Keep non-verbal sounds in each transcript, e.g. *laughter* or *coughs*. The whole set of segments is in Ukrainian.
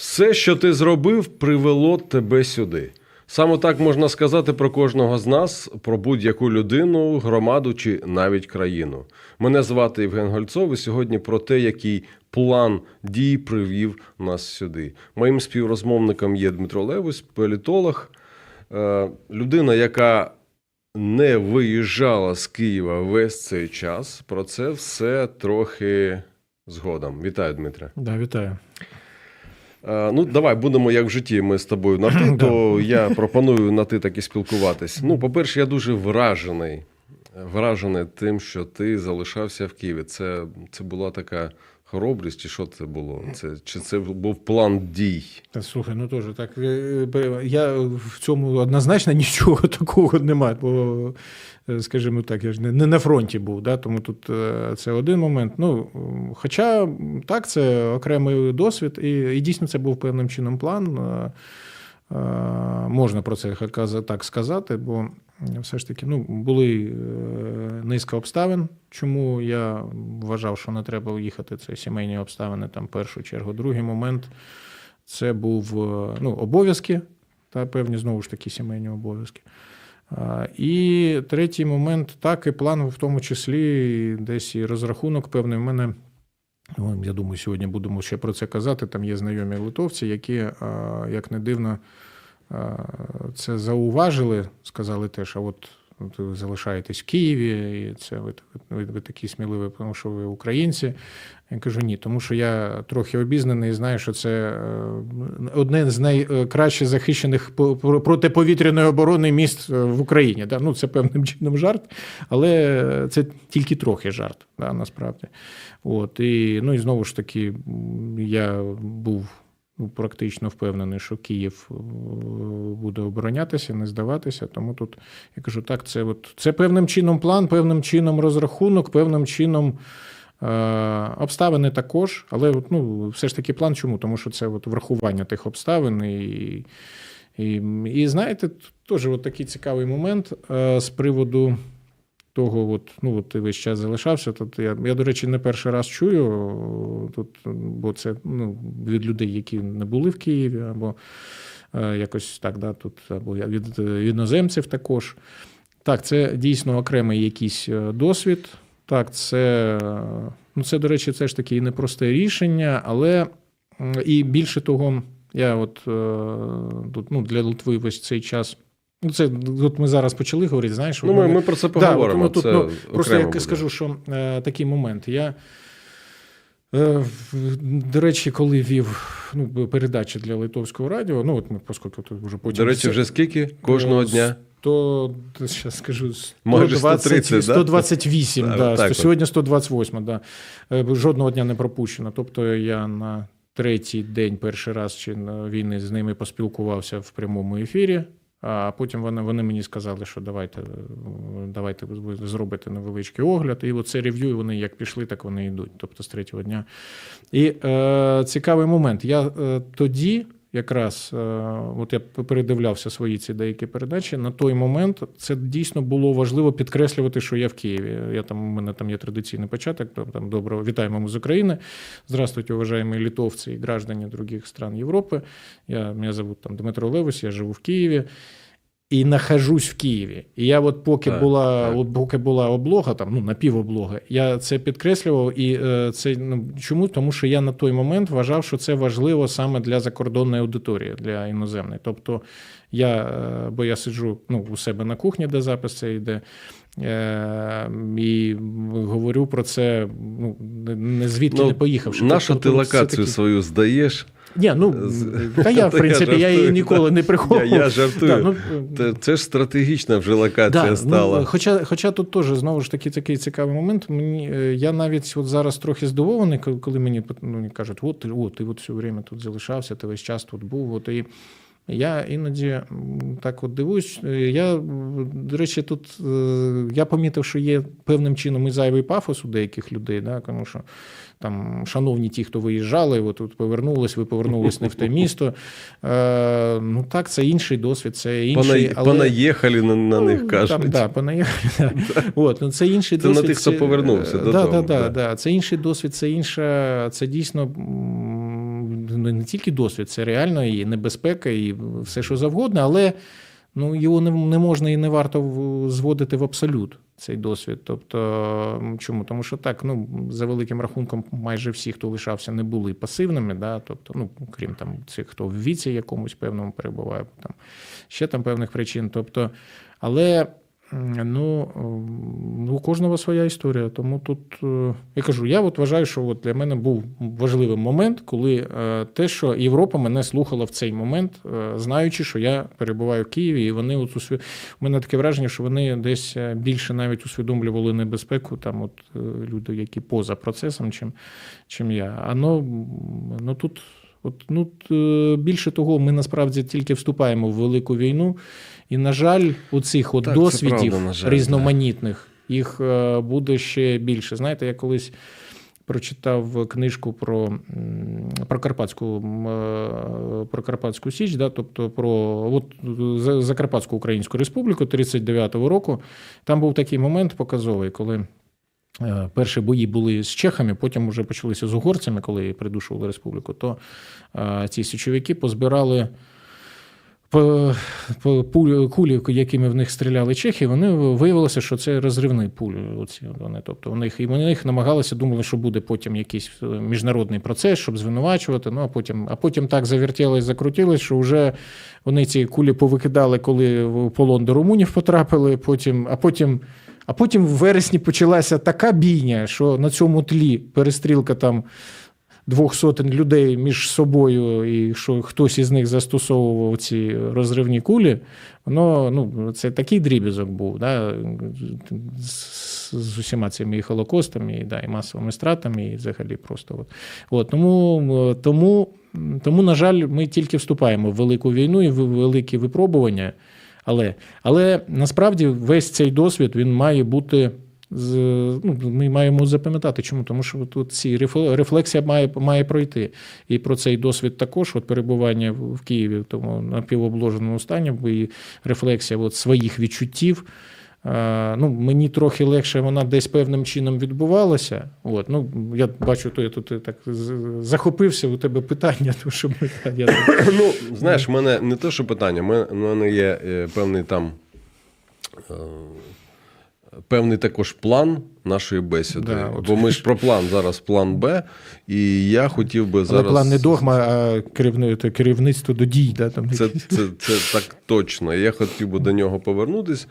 Все, що ти зробив, привело тебе сюди. Саме так можна сказати про кожного з нас, про будь-яку людину, громаду чи навіть країну. Мене звати Євген Гольцов, і сьогодні про те, який план дій привів нас сюди. Моїм співрозмовником є Дмитро Левус, політолог, е, людина, яка не виїжджала з Києва весь цей час. Про це все трохи згодом. Вітаю, Дмитре. Да, вітаю. Е, Ну, давай будемо як в житті. Ми з тобою на ти, *laughs* то я пропоную на ти так і спілкуватись. Ну, по-перше, я дуже вражений. Вражений тим, що ти залишався в Києві. Це, це була така хоробрість, чи що це було? Це, чи це був план дій? Та слухай, ну теж так. е, е, Я в цьому однозначно *laughs* нічого такого немає, бо, е, скажімо так, я ж не на фронті був, да, тому тут е, це один момент. Ну, хоча так, це окремий досвід, і, і дійсно це був певним чином план. Е, е, Можна про це так сказати, бо все ж таки ну, були е, низка обставин, чому я вважав, що не треба їхати. Це сімейні обставини, там, в першу чергу. Другий момент це був е, ну, обов'язки, та певні знову ж таки сімейні обов'язки. І третій момент, так, і план, в тому числі, десь і розрахунок певний. В мене, ну, я думаю, сьогодні будемо ще про це казати. Там є знайомі литовці, які, як не дивно, це зауважили, сказали теж, а от ви залишаєтесь в Києві, і це ви, ви, ви такі сміливі, тому що ви українці. Я кажу ні, тому що я трохи обізнаний і знаю, що це е, одне з найкраще захищених по- протиповітряної оборони міст е, в Україні. Да? Ну, це певним чином жарт, але це тільки трохи жарт, да, насправді. От, і, ну і знову ж таки, я був практично впевнений, що Київ е, буде оборонятися, не здаватися. Тому тут я кажу, так, це, от, це певним чином план, певним чином розрахунок, певним чином. Е, Обставини також, але ну, все ж таки план чому? Тому що це от врахування тих обставин. І, і, і знаєте, теж такий цікавий момент е, з приводу того, от, ну, от ти весь час залишався. Тут я, я, до речі, не перший раз чую тут, бо це ну, від людей, які не були в Києві, або е, якось так, да, тут, або від е, іноземців також. Так, це дійсно окремий якийсь е, досвід. Так, це, е, ну, це, до речі, це ж таки і непросте рішення, але і більше того, я от тут ну, для Литви весь цей час. Ну, це от ми зараз почали говорити, знаєш, Ну, ми, ми про це Да, поговоримо. от, ну, це ну, просто я буде. скажу, що е, такий момент. Я, е, до речі, коли вів ну, передачі для Литовського радіо, ну от ми поскольку тут вже потім. До речі, вже скільки кожного Е, дня? То, зараз скажу, 120, Майже 130, да? 128, Так, да, так от. сьогодні 128, да. Е, Жодного дня не пропущено. Тобто я на третій день перший раз чи війни з ними поспілкувався в прямому ефірі. А потім вони, вони мені сказали, що давайте, е, давайте зробити невеличкий огляд. І оце рев'ю, вони як пішли, так вони йдуть. Тобто з третього дня. І е, цікавий момент. Я е, тоді, якраз, е, от я передивлявся свої ці деякі передачі. На той момент це дійсно було важливо підкреслювати, що я в Києві. Я там, у мене там є традиційний початок. Там, там доброго вітаємо ми з України. Здравствуйте, уважаемые литовцы и граждане других стран Европы. Я, меня зовут там Дмитро Левус, я живу в Києві. І нахожусь в Києві. І я, от поки Так, була, так. от поки була облога, там ну напівоблога, я це підкреслював. І е, це ну чому? Тому що я на той момент вважав, що це важливо саме для закордонної аудиторії, для іноземної. Тобто я, е, бо я сиджу ну, у себе на кухні, де запис це йде. Е, І говорю про це ну, не- не звідки не поїхавши. Нашу Тобто ти локацію все-таки- свою здаєш. Ні, ну та я, *laughs* в Та я принципі, я її ніколи не Я, приховував. я жартую. *laughs* Да, ну, Це, ж стратегічна вже локація Да, стала. Ну, хоча, хоча тут теж знову ж таки такий цікавий момент. Мені е, я навіть от зараз трохи здивований, коли- мені ну, кажуть, от ти, от ти от все время тут залишався, ти весь час тут був. От і я іноді так от дивуюсь. Е, Я, до речі, тут е, я помітив, що є певним чином і зайвий пафос у деяких людей, да, тому що там, шановні ті, хто виїжджали, ви тут повернулись, ви повернулись не в те місто. Е, ну так, це інший досвід, це інший. Пона... Понаїхали на, на них Ну, кажуть. Там, да, понаїхали. да. *laughs* От, ну, це інший Це на тих, хто повернувся да, додому, Да, да, да. да. Це інший досвід, це інша, це дійсно не не тільки досвід, це реально і небезпека, і все, що завгодно, але ну, його не, не можна і не варто зводити в абсолют. Цей досвід. Тобто, чому? Тому що так, ну, за великим рахунком, майже всі, хто лишався, не були пасивними, да? тобто, ну, крім там цих, хто в віці якомусь певному перебуває, там, ще там певних причин. Тобто, але ну, у кожного своя історія. Тому тут е, я кажу, я от вважаю, що от для мене був важливий момент, коли е, те, що Європа мене слухала в цей момент, е, знаючи, що я перебуваю в Києві, і вони от усві... у мене таке враження, що вони десь більше навіть усвідомлювали небезпеку, там от люди, які поза процесом, чим, чим я. А ну, ну тут. От, ну, більше того, ми насправді тільки вступаємо в велику війну, і, на жаль, у цих от Так, досвідів правда, жаль, різноманітних їх е, буде ще більше. Знаєте, я колись прочитав книжку про, про Карпатську е, про Карпатську Січ, да, тобто про от, Закарпатську Українську Республіку 39-го року. Там був такий момент показовий, коли. е, Перші бої були з чехами, потім вже почалися з угорцями, коли придушували республіку. То ці січовики позбирали кулі, якими в них стріляли чехи, вони виявилося, що це розривні пулі. Оці вони, тобто, у них, і вони їх намагалися, думали, що буде потім якийсь е, міжнародний процес, щоб звинувачувати. Ну а потім, а потім так завертілось, закрутилось, що вже вони ці кулі повикидали, коли в полон до румунів потрапили. Потім, а потім. А потім в вересні почалася така бійня, що на цьому тлі перестрілка там двох сотень людей між собою, і що хтось із них застосовував ці розривні кулі, воно ну, це такий дріб'язок був, да, з, з усіма цими і холокостами, і, да, і масовими стратами, і взагалі просто. От. От, тому, тому, тому, на жаль, ми тільки вступаємо в велику війну і в великі випробування. Але, але насправді весь цей досвід він має бути. Ну, ми маємо запам'ятати, чому? Тому що тут ці рефлексія має, має пройти. І про цей досвід також, от перебування в Києві в тому напівобложеному стані, і рефлексія от своїх відчуттів. Е, Ну, мені трохи легше вона десь певним чином відбувалася. От, ну, я бачу, то я тут так захопився у тебе питання, тому що я, *coughs* Ну, знаєш, в мене не те, що питання, в мене, є е, певний там. Певний також план нашої бесіди. Да, от. Бо ми ж про план зараз план Б, і я хотів би Але зараз. план не догма, а керівни, керівництво до дій. Да, там, Це, це, це так точно. Я хотів би до нього повернутись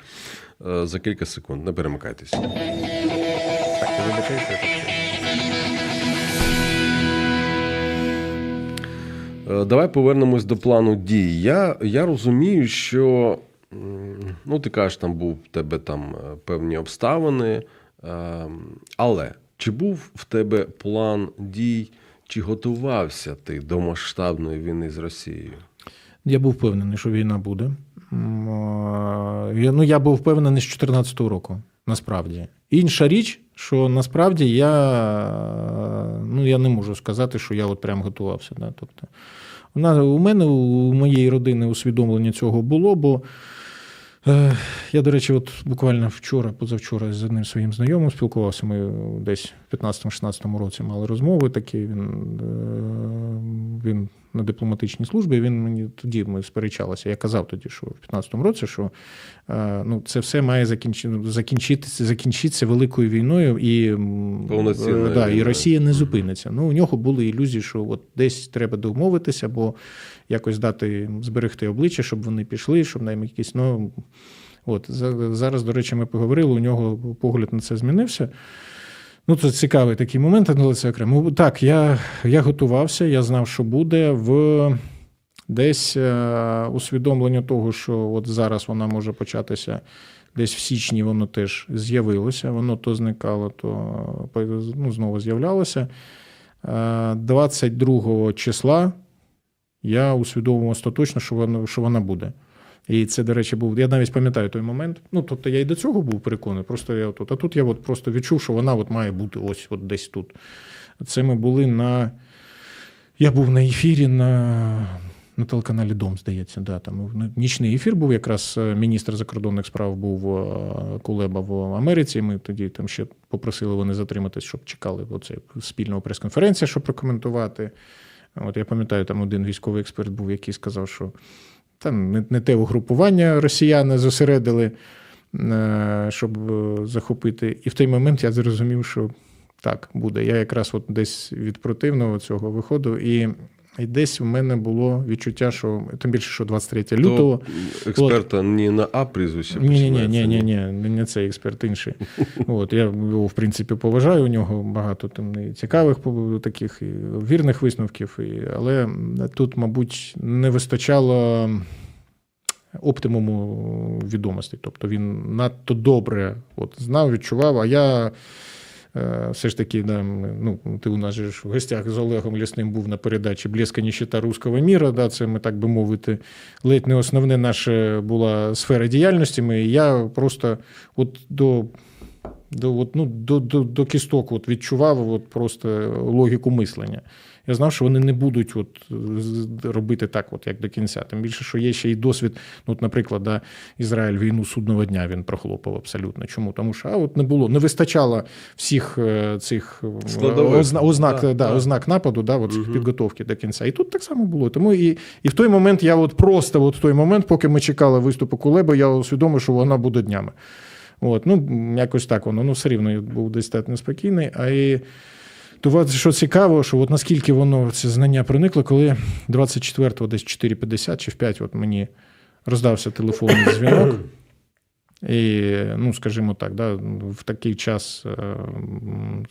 е, за кілька секунд. Не перемикайтесь. Так, Е, Давай повернемось до плану дій. Я, я розумію, що ну, ти кажеш, там був в тебе там е, певні обставини. е, Але чи був в тебе план дій, чи готувався ти до масштабної війни з Росією? Я був впевнений, що війна буде. Я, ну, я був впевнений з 2014 року, насправді. Інша річ, що насправді я, ну, я не можу сказати, що я от прям готувався. Да? Тобто, у, мене, у моєї родини усвідомлення цього було, бо е, я, до речі, от буквально вчора, позавчора з одним своїм знайомим спілкувався. Ми десь в 15-16 році мали розмови такі. Він, е, він на дипломатичній службі. Він мені тоді ми сперечалися. Я казав тоді, що в 15-му році, що е, ну, це все має закінчити, закінчитися, закінчитися великою війною, і, е, да, і. Росія не зупиниться. Ну, у нього були ілюзії, що от десь треба домовитися, або якось дати зберегти обличчя, щоб вони пішли, щоб нам якісь. Ну, От зараз, до речі, ми поговорили. У нього погляд на це змінився. Ну, це цікавий такий момент, але це окремо. Так, я, я готувався, я знав, що буде в десь е, усвідомлення того, що от зараз вона може початися. Десь в січні воно теж з'явилося, воно то зникало, то е, ну, знову з'являлося. Е, 22 числа я усвідомив остаточно, що вона, що вона буде. І це, до речі, був. Я навіть пам'ятаю той момент. Ну, тобто я і до цього був переконаний, просто я тут. А тут я от просто відчув, що вона от має бути ось от десь тут. Це ми були на. Я був на ефірі на, на телеканалі Дом, здається. Да, там нічний ефір був якраз е, міністр закордонних справ був е, Кулеба в Америці. Ми тоді там ще попросили вони затриматись, щоб чекали оце спільного прес-конференція, щоб прокоментувати. От я пам'ятаю, там один військовий експерт був, який сказав, що там не, не те угрупування росіяни зосередили, е, щоб е, захопити. І в той момент я зрозумів, що так буде. Я якраз от десь від противного цього виходу, і, і десь в мене було відчуття, що тим більше, що 23 лютого. То експерта не на А прізвище Ні, ні, ні, ні, ні, не цей експерт інший. От я його, в принципі, поважаю. У нього багато там і цікавих таких і вірних висновків. І, але тут, мабуть, не вистачало оптимуму відомостей. Тобто він надто добре от, знав, відчував, а я. Е, Все ж таки, да, ну, ти у нас же в гостях з Олегом Лісним був на передачі «Блеска ніщета руського міра. Да, це ми, так би мовити, ледь не основне наша була сфера діяльності. Ми, я просто от до, до, от, ну, до, до, до кісток от відчував от просто логіку мислення. Я знав, що вони не будуть от робити так, от як до кінця. Тим більше, що є ще й досвід. Ну, от, наприклад, да, Ізраїль війну судного дня він прохлопав абсолютно. Чому? Тому що а, от не було, не вистачало всіх е, цих е, Складових. озна- ознак, Да, да, да. ознак нападу, да, от, підготовки до кінця. І тут так само було. Тому і, і в той момент я от просто от в той момент, поки ми чекали виступу Кулеби, я усвідомив, що вона буде днями. От, ну, якось так воно. Ну, все рівно я був достатньо спокійний. А і то от, що цікаво, що от наскільки воно це знання проникло, коли 24-го, десь 4.50 чи в 5 от мені роздався телефонний *coughs* дзвінок. І, ну, скажімо так, да, в такий час е,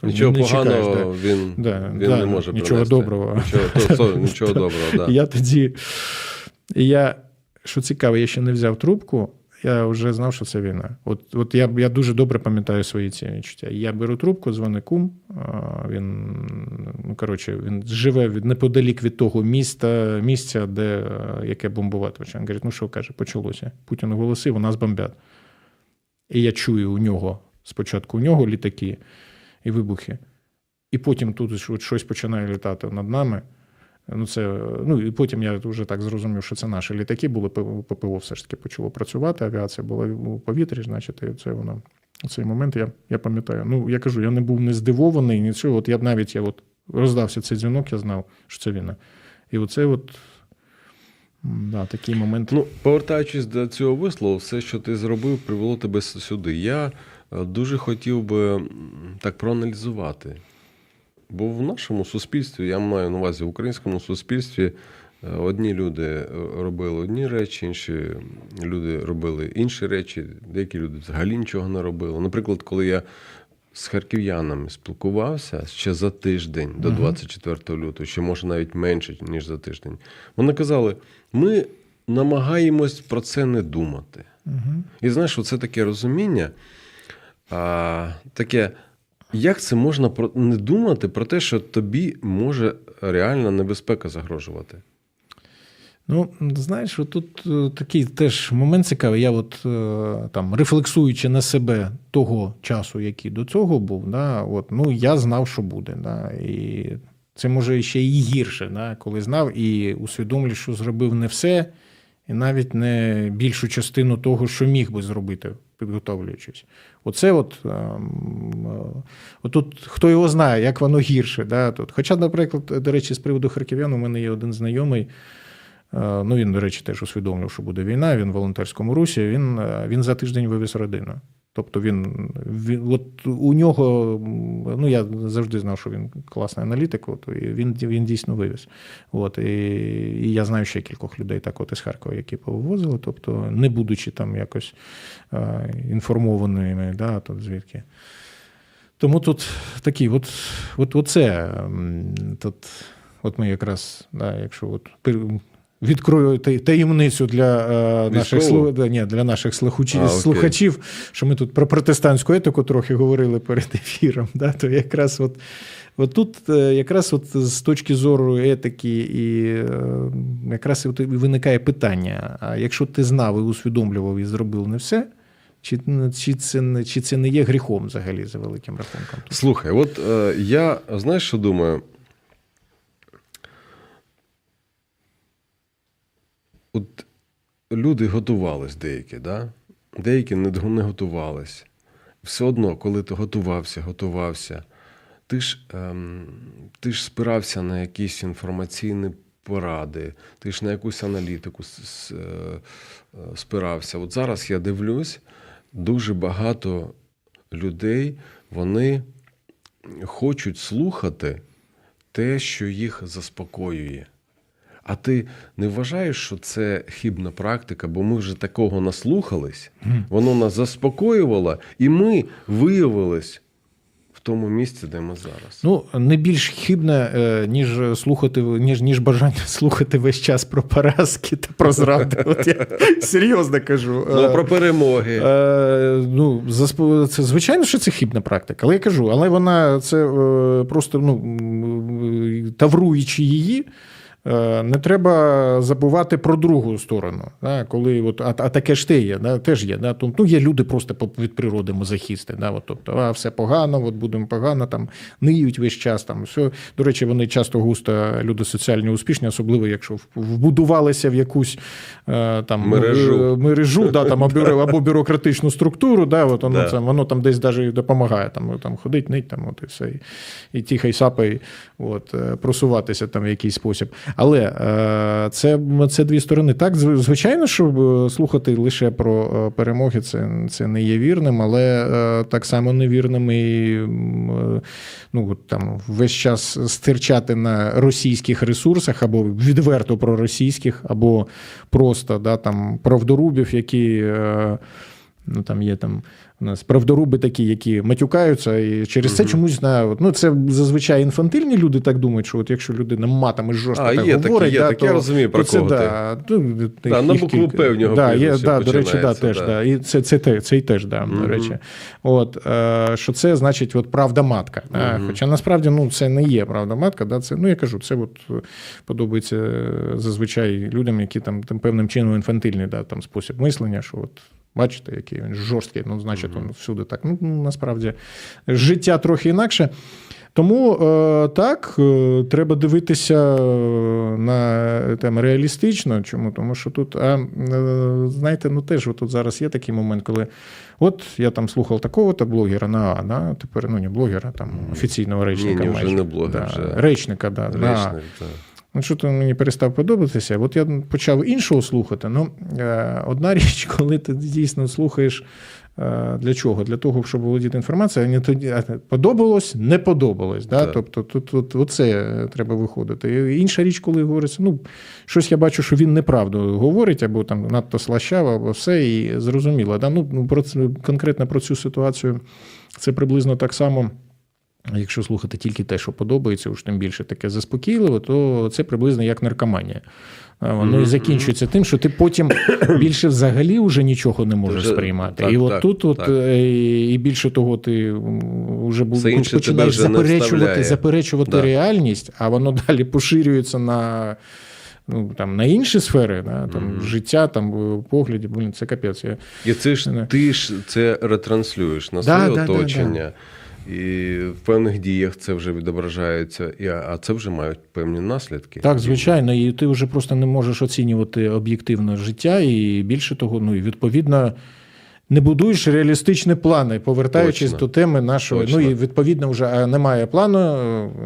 Нічого не чекаєш, да. він, Да, він да, не може нічого принести. доброго. Нічого, то, то, *laughs* нічого доброго, да. Я тоді, я, що цікаво, я ще не взяв трубку, я вже знав, що це війна. От, от я, я дуже добре пам'ятаю свої ці відчуття. Я беру трубку, дзвони кум. Він, ну, коротше, він живе неподалік від того міста, місця, де, е, яке бомбуватиме. Він говорить, ну що каже, почалося. Путін оголосив, у нас бомбять. І я чую у нього, спочатку у нього літаки і вибухи. І потім тут щось починає літати над нами. Ну, це, ну, і потім я вже так зрозумів, що це наші літаки були, ППО все ж таки почало працювати, авіація була у повітрі, значить, і це воно. Цей момент я, я пам'ятаю. Ну, я кажу, я не був не здивований, нічого. От я навіть я от роздався цей дзвінок, я знав, що це війна. І оце от да, такий момент. Ну, повертаючись до цього вислову, все, що ти зробив, привело тебе сюди. Я е, дуже хотів би так проаналізувати. Бо в нашому суспільстві, я маю на увазі в українському суспільстві, е, одні люди е, робили одні речі, інші люди робили інші речі, деякі люди взагалі нічого не робили. Наприклад, коли я з харків'янами спілкувався ще за тиждень до 24 лютого, ще може навіть менше, ніж за тиждень, вони казали: ми намагаємось про це не думати. Угу. І знаєш, це таке розуміння, а, таке, як це можна не думати про те, що тобі може реальна небезпека загрожувати? Ну, знаєш, тут е, такий теж момент цікавий. Я от е, там рефлексуючи на себе того часу, який до цього був, да, от, ну я знав, що буде. Да, і це може ще і гірше, да, коли знав і усвідомлюю, що зробив не все, і навіть не більшу частину того, що міг би зробити, підготовлюючись. Оце от, ем, е, отут хто його знає, як воно гірше. Да, тут. Хоча, наприклад, до речі, з приводу харків'ян, у мене є один знайомий. Е, Ну, він, до речі, теж усвідомлював, що буде війна. Він в волонтерському русі. Він, е, він за тиждень вивіз родину. Тобто він, він от у нього, ну я завжди знав, що він класний аналітик, от, і він, він дійсно вивіз. От, і, і я знаю ще кількох людей так от із Харкова, які повивозили, тобто не будучи там якось е, інформованими, да, тут звідки. Тому тут такий, от, от, оце, тут, от ми якраз, да, якщо от відкрою таємницю для, е, наших, слу- ні, для наших слухачів, А, слухачів, що ми тут про протестантську етику трохи говорили перед ефіром, да, то якраз от, от тут е, якраз от з точки зору етики і е, якраз от і виникає питання: а якщо ти знав і усвідомлював і зробив не все, чи, чи, це, не- чи це не є гріхом взагалі за великим рахунком? Слухай, от е, я знаєш, що думаю? От люди готувались деякі, да? деякі не, готувались. Все одно, коли ти готувався, готувався, ти ж, ем, ти ж спирався на якісь інформаційні поради, ти ж на якусь аналітику е, спирався. От зараз я дивлюсь, дуже багато людей вони хочуть слухати те, що їх заспокоює. А ти не вважаєш, що це хибна практика, бо ми вже такого наслухались, воно нас заспокоювало, і ми виявились в тому місці, де ми зараз. Ну, не більш хибне, е, ніж слухати, ніж, ніж бажання *laughs* слухати весь час про поразки та про зради. *laughs* От я серйозно кажу. Ну, про перемоги. Е, ну, це звичайно, що це хибна практика, але я кажу, але вона це е, просто ну, тавруючи її. Е, Не треба забувати про другу сторону. Да, коли от, а, а таке ж те є, да, теж є. Да, тому, ну, є люди просто від природи мазохісти. Да, от, тобто, а, все погано, от будемо погано, там, ниють весь час. Там, все. До речі, вони часто густо люди соціально успішні, особливо якщо вбудувалися в якусь е, там, Мережу. е, мережу, да, там, або, бюрократичну структуру, да, от воно, Да. це, воно там десь даже допомагає. Там, там ходить, нить, там, от, і все. І, і тихо, і сапай, от, просуватися там в якийсь спосіб. Але е, це, це дві сторони. Так, звичайно, що е, слухати лише про е, перемоги це, це не є вірним, але так само невірним і ну, там, весь час стирчати на російських ресурсах або відверто проросійських, або просто да, там, правдорубів, які. Ну, там є там у нас правдоруби такі, які матюкаються, і через це чомусь на ну це зазвичай інфантильні люди так думають, що от якщо людина матами жорстко А, так є такі, говорить, є да, такі, то, я розумію, про то це, кого ти. да, ну, Да, на букву кілька. «П» в нього да, є, да, до речі, да, теж, да. да. І це, це, те- цей теж, да, Мгм. до речі. От, е, що це значить от, правда матка. Да? Мгм. Хоча насправді ну, це не є правда матка. Да? Це, ну, я кажу, це от, е, подобається е, зазвичай людям, які там, там певним чином інфантильний да, там, спосіб мислення, що от. Бачите, який він жорсткий, ну, значить, він всюди так. Ну, насправді, життя трохи інакше. Тому е, так, е, треба дивитися е, на там, реалістично. Чому? Тому що тут, а, знаєте, ну теж тут зараз є такий момент, коли от я там слухав такого-то блогера на А, да, тепер ну не блогера, там офіційного речника. ні, вже майже. не блогер, да, вже речника, да. Речник, так. Ну, що то мені перестав подобатися. От я почав іншого слухати. Ну, е, одна *laughs* річ, коли ти дійсно слухаєш. е, Для чого? Для того, щоб володіти інформацією, не тоді подобалось, не подобалось. Да? Так. Тобто тут, тут оце треба виходити. І інша річ, коли говориться, ну щось я бачу, що він неправду говорить, або там надто слащав, або все, і зрозуміло. Да? Ну, про це, конкретно про цю ситуацію це приблизно так само. Якщо слухати тільки те, що подобається, уж тим більше таке заспокійливо, то це приблизно як наркоманія. Воно і закінчується тим, що ти потім *coughs* більше взагалі вже нічого не можеш Вже- сприймати. так, і от так, тут, так. е, і більше того, ти вже був починаєш вже заперечувати, заперечувати Да. реальність, а воно *laughs* далі поширюється на. Ну, там, на інші сфери, да, там, Мгм. життя, там, погляді, блін, це капець. Я... І це ж ти ж це ретранслюєш на Да, своє да, да, оточення. І в певних діях це вже відображається, і- а це вже мають певні наслідки. Так, звичайно, і ти вже просто не можеш оцінювати об'єктивно життя, і більше того, ну і відповідно. Не будуєш реалістичні плани, повертаючись Точно. до теми нашого. Точно. Ну і відповідно вже немає плану,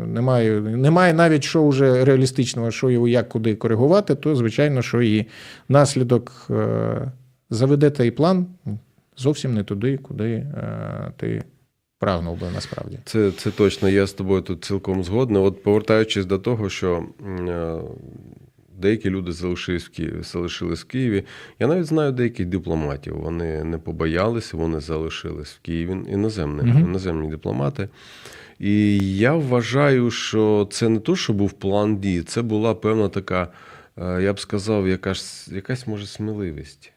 немає, немає навіть що вже реалістичного, що його як куди коригувати, то звичайно, що і наслідок е, заведете і план, зовсім не туди, куди е, ти прагнув би насправді. Це, це точно, я з тобою тут цілком згодний. От повертаючись до того, що е, деякі люди залишились в Києві, залишились в Києві. Я навіть знаю деяких дипломатів. Вони не побоялися, вони залишились в Києві. Іноземні, Мгм. іноземні дипломати. І я вважаю, що це не то, що був план дій, це була певна така, е, я б сказав, якась, якась може сміливість.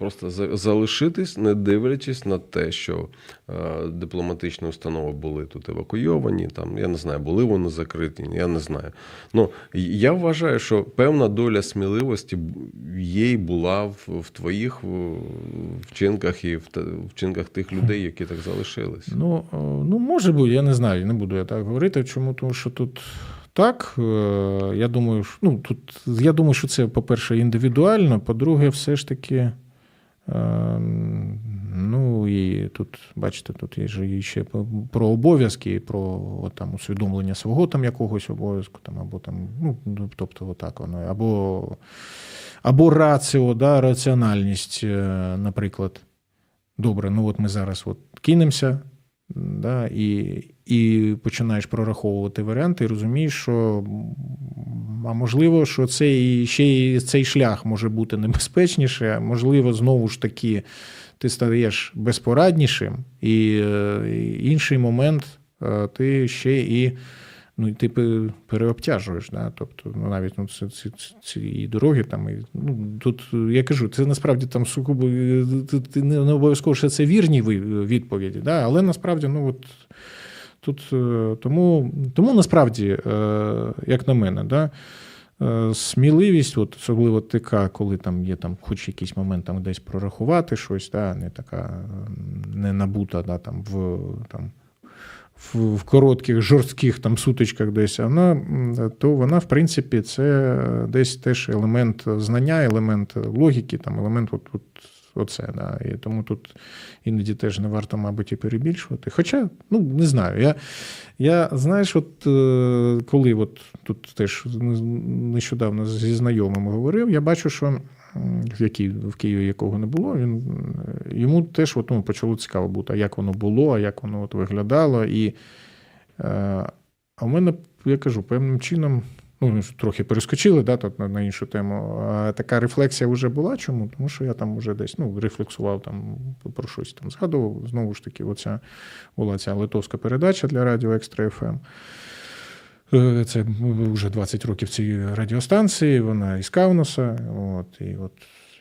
Просто за- залишитись, не дивлячись на те, що е, дипломатичні установи були тут евакуйовані, там, я не знаю, були вони закриті, я не знаю. Ну, я вважаю, що певна доля сміливості є була в, в твоїх вчинках і в вчинках тих людей, які так залишились. Ну, е, ну, може бути, я не знаю, не буду я так говорити. Чому? Тому що тут так. е, Я думаю, ну, тут, я думаю, що це, по-перше, індивідуально, по-друге, все ж таки. Е, Ну і тут, бачите, тут є ж ще про обов'язки, про от, там, усвідомлення свого там якогось обов'язку, там, або там, ну, тобто, отак воно, або, або раціо, да, раціональність, е, наприклад. Добре, ну от ми зараз от кинемося, да, і, і починаєш прораховувати варіанти, і розумієш, що а можливо, що цей ще й цей шлях може бути небезпечніше, можливо, знову ж таки, ти стаєш безпораднішим, і е, інший момент е, ти ще і. Ну, і ти переобтяжуєш, да? тобто, ну, навіть ну, ці, ці, ці і дороги там, і, ну, тут я кажу, це насправді там сугубо е, тут не, обов'язково, що це вірні відповіді, да? але насправді, ну от тут е, тому, тому насправді, е, як на мене, да, сміливість, от, особливо така, коли там є там, хоч якийсь момент там десь прорахувати щось, да, не така не набута да, там, в там, в, в коротких жорстких там сутичках десь, вона, то вона, в принципі, це десь теж елемент знання, елемент логіки, там, елемент от, от, оце. Да. І тому тут іноді теж не варто, мабуть, і перебільшувати. Хоча, ну, не знаю. Я, я знаєш, от е, коли от тут теж нещодавно зі знайомим говорив, я бачу, що який в Києві якого не було, він е, йому теж от, ну, почало цікаво бути, а як воно було, а як воно от виглядало. І, е, а в мене, я кажу, певним чином, ну, трохи перескочили да, тут на, іншу тему. А така рефлексія вже була. Чому? Тому що я там вже десь ну, рефлексував там, про щось там згадував. Знову ж таки, оця була ця литовська передача для радіо Extra FM. Е, Це вже 20 років цій радіостанції, вона із Каунаса. От, і от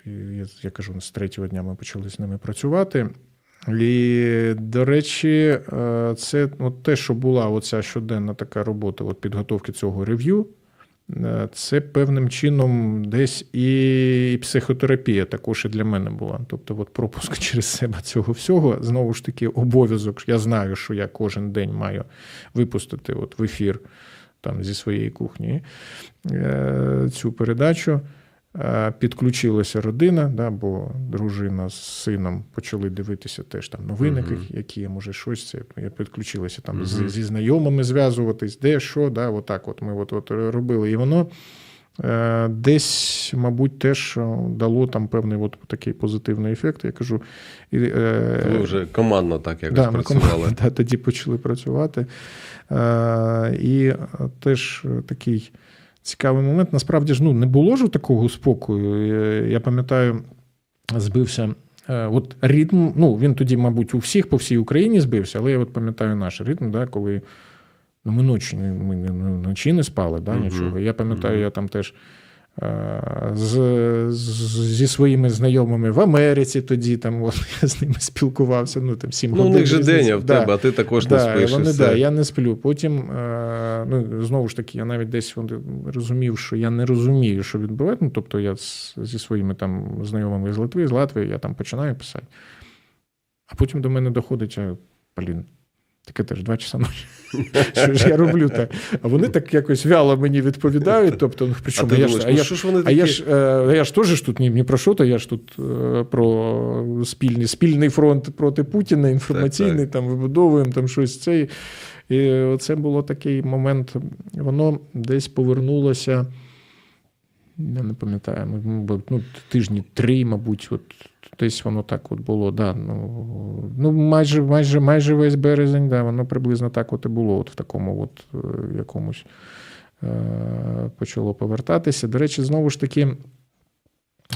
я, я кажу, з третього дня ми почали з ними працювати. І, до речі, е, це от те, що була оця щоденна така робота от підготовки цього review, е, це певним чином десь і психотерапія також і для мене була. Тобто, от пропуск *laughs* через себе цього всього, знову ж таки, обов'язок. Я знаю, що я кожен день маю випустити от в ефір там зі своєї кухні е, цю передачу. Е, Підключилася родина, да, бо дружина з сином почали дивитися теж там новини, Мгм. які є, може щось. Це я підключилася там Мгм. з, зі знайомими зв'язуватись, де що, да, отак от ми от, от робили. І воно е, десь, мабуть, теж дало там певний от такий позитивний ефект. Я кажу, і, е, Ви вже командно так якось Да, ми працювали. команда, да, тоді почали працювати. Е, і е, теж е, такий цікавий момент. Насправді ж ну, не було ж такого спокою. Я пам'ятаю, збився. От ритм, ну він тоді, мабуть, у всіх по всій Україні збився, але я от пам'ятаю наш ритм, да, коли ну, ми ночі, ми не- ми, ночі не спали, да, нічого. Я пам'ятаю, я там теж з, з, зі своїми знайомими в Америці тоді там от, *laughs* я з ними спілкувався. Ну, там, сім Ну, у них же день, а в Да. тебе, а ти також не Да, спиш. і вони, все. да, я не сплю. Потім, е, ну, знову ж таки, я навіть десь розумів, що я не розумію, що відбувається. Ну, тобто я з, зі своїми там знайомими з Литви, з Латвії, я там починаю писати. А потім до мене доходить, а, блін, таке теж два часа ночі. Що ж я роблю так? А вони так якось вяло мені відповідають. Тобто, ну, причому я ж, а я ж а я ж, я ж теж тут ні, ні про що, то я ж тут е, про спільний, спільний фронт проти Путіна, інформаційний, Так, там вибудовуємо там щось цей. І це було такий момент, воно десь повернулося. я не пам'ятаю, ну, тижні три, мабуть, от десь воно так от було. Да, ну, ну, майже, майже, майже весь березень, да, воно приблизно так от і було, от в такому от е, якомусь е, почало повертатися. До речі, знову ж таки.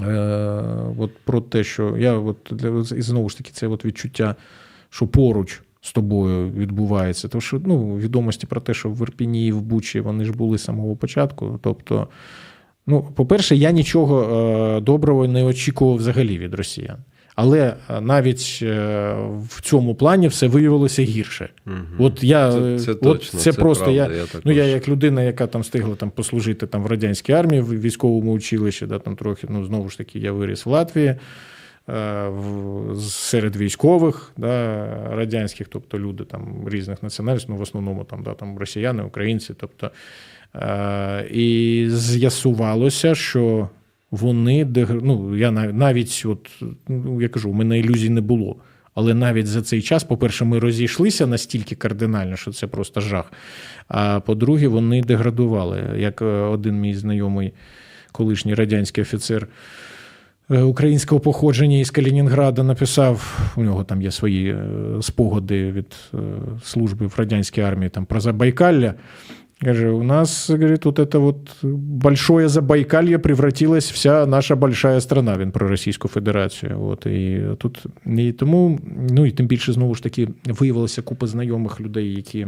Е, от про те, що я от для і знову ж таки це от відчуття, що поруч з тобою відбувається. Тому що ну, відомості про те, що в Ірпіні і в Бучі вони ж були з самого початку. Тобто, ну, по-перше, я нічого е, доброго не очікував взагалі від росіян. Але е, навіть е, в цьому плані все виявилося гірше. Мгм. От я Це, це от точно, це, просто правда, я. я Ну, я як людина, яка там встигла там послужити там в радянській армії, в військовому училищі, да, там трохи, ну знову ж таки, я виріс в Латвії в, серед військових да, радянських, тобто люди там різних національностей, ну в основному там, да, там росіяни, українці. Тобто, і з'ясувалося, що вони ну, я навіть, от, ну, я кажу, у мене ілюзій не було. Але навіть за цей час, по-перше, ми розійшлися настільки кардинально, що це просто жах. А по-друге, вони деградували. Як е, один мій знайомий, колишній радянський офіцер е, українського походження із Калінінграда написав: у нього там є свої е, спогади від е, служби в радянській армії там, про Забайкалля. Каже, у нас, говорит, вот это вот большое Забайкалье превратилась вся наша большая страна. Він про Російську Федерацію. От, і тут і тому, ну і тим більше знову ж таки виявилося купа знайомих людей, які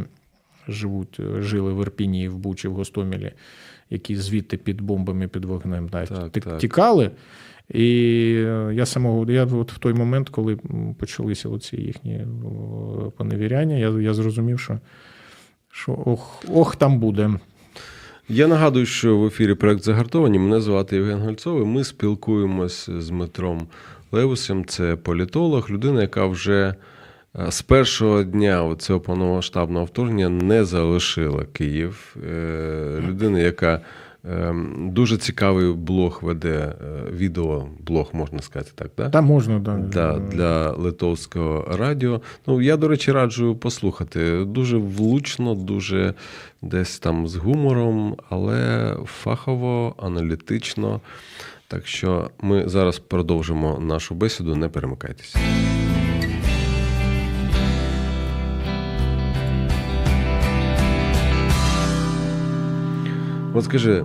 живуть, жили в Ірпіні, в Бучі, в Гостомелі, які звідти під бомбами, під вогнем да, Так, так. тікали. І я самого, я от в той момент, коли почалися оці їхні поневіряння, я, я зрозумів, що, що ох, ох, там буде. Я нагадую, що в ефірі проект Загартовані. Мене звати Євген Гольцов. і Ми спілкуємось з Дмитром Левусем. Це політолог, людина, яка вже е, з першого дня цього повномасштабного вторгнення не залишила Київ. Е, Людина, яка дуже цікавий блог веде, е, відеоблог, можна сказати так, да? Там можна, да. Да, для литовського радіо. Ну, я, до речі, раджу послухати. Дуже влучно, дуже десь там з гумором, але фахово, аналітично. Так що ми зараз продовжимо нашу бесіду, не перемикайтеся. От скажи, е,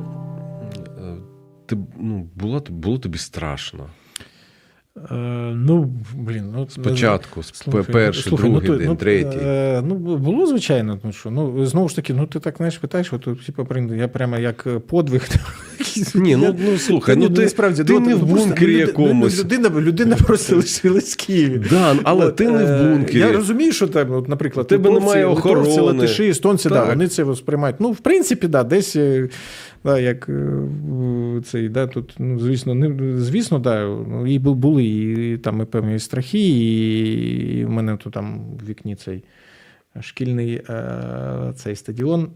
ти, ну, було, було тобі страшно? Е, ну, блін, ну, Спочатку, Слухай, перший, слухай, другий ну, день, ну, третій. Е, ну, було, звичайно, ну що. Ну, знову ж таки, ну ти так знаєш, питаєш, от, типу, я прямо як е, подвиг. *laughs* Ні, ну, ну слухай, ну ні, ти, насправді, ти ну, не в бункері ну, якомусь. Ну, людина, людина просто лишилась в Києві. Да, але ти не в бункері. Я розумію, що там, от, наприклад, тебе литовці- немає охорони. латиші, естонці, да, вони це сприймають. Ну, в принципі, да, десь. Е, Да, як е, цей, да, тут, ну, звісно, не, звісно, да, ну, і були і, там і певні страхи, і, і в мене тут там в вікні цей шкільний е, цей стадіон.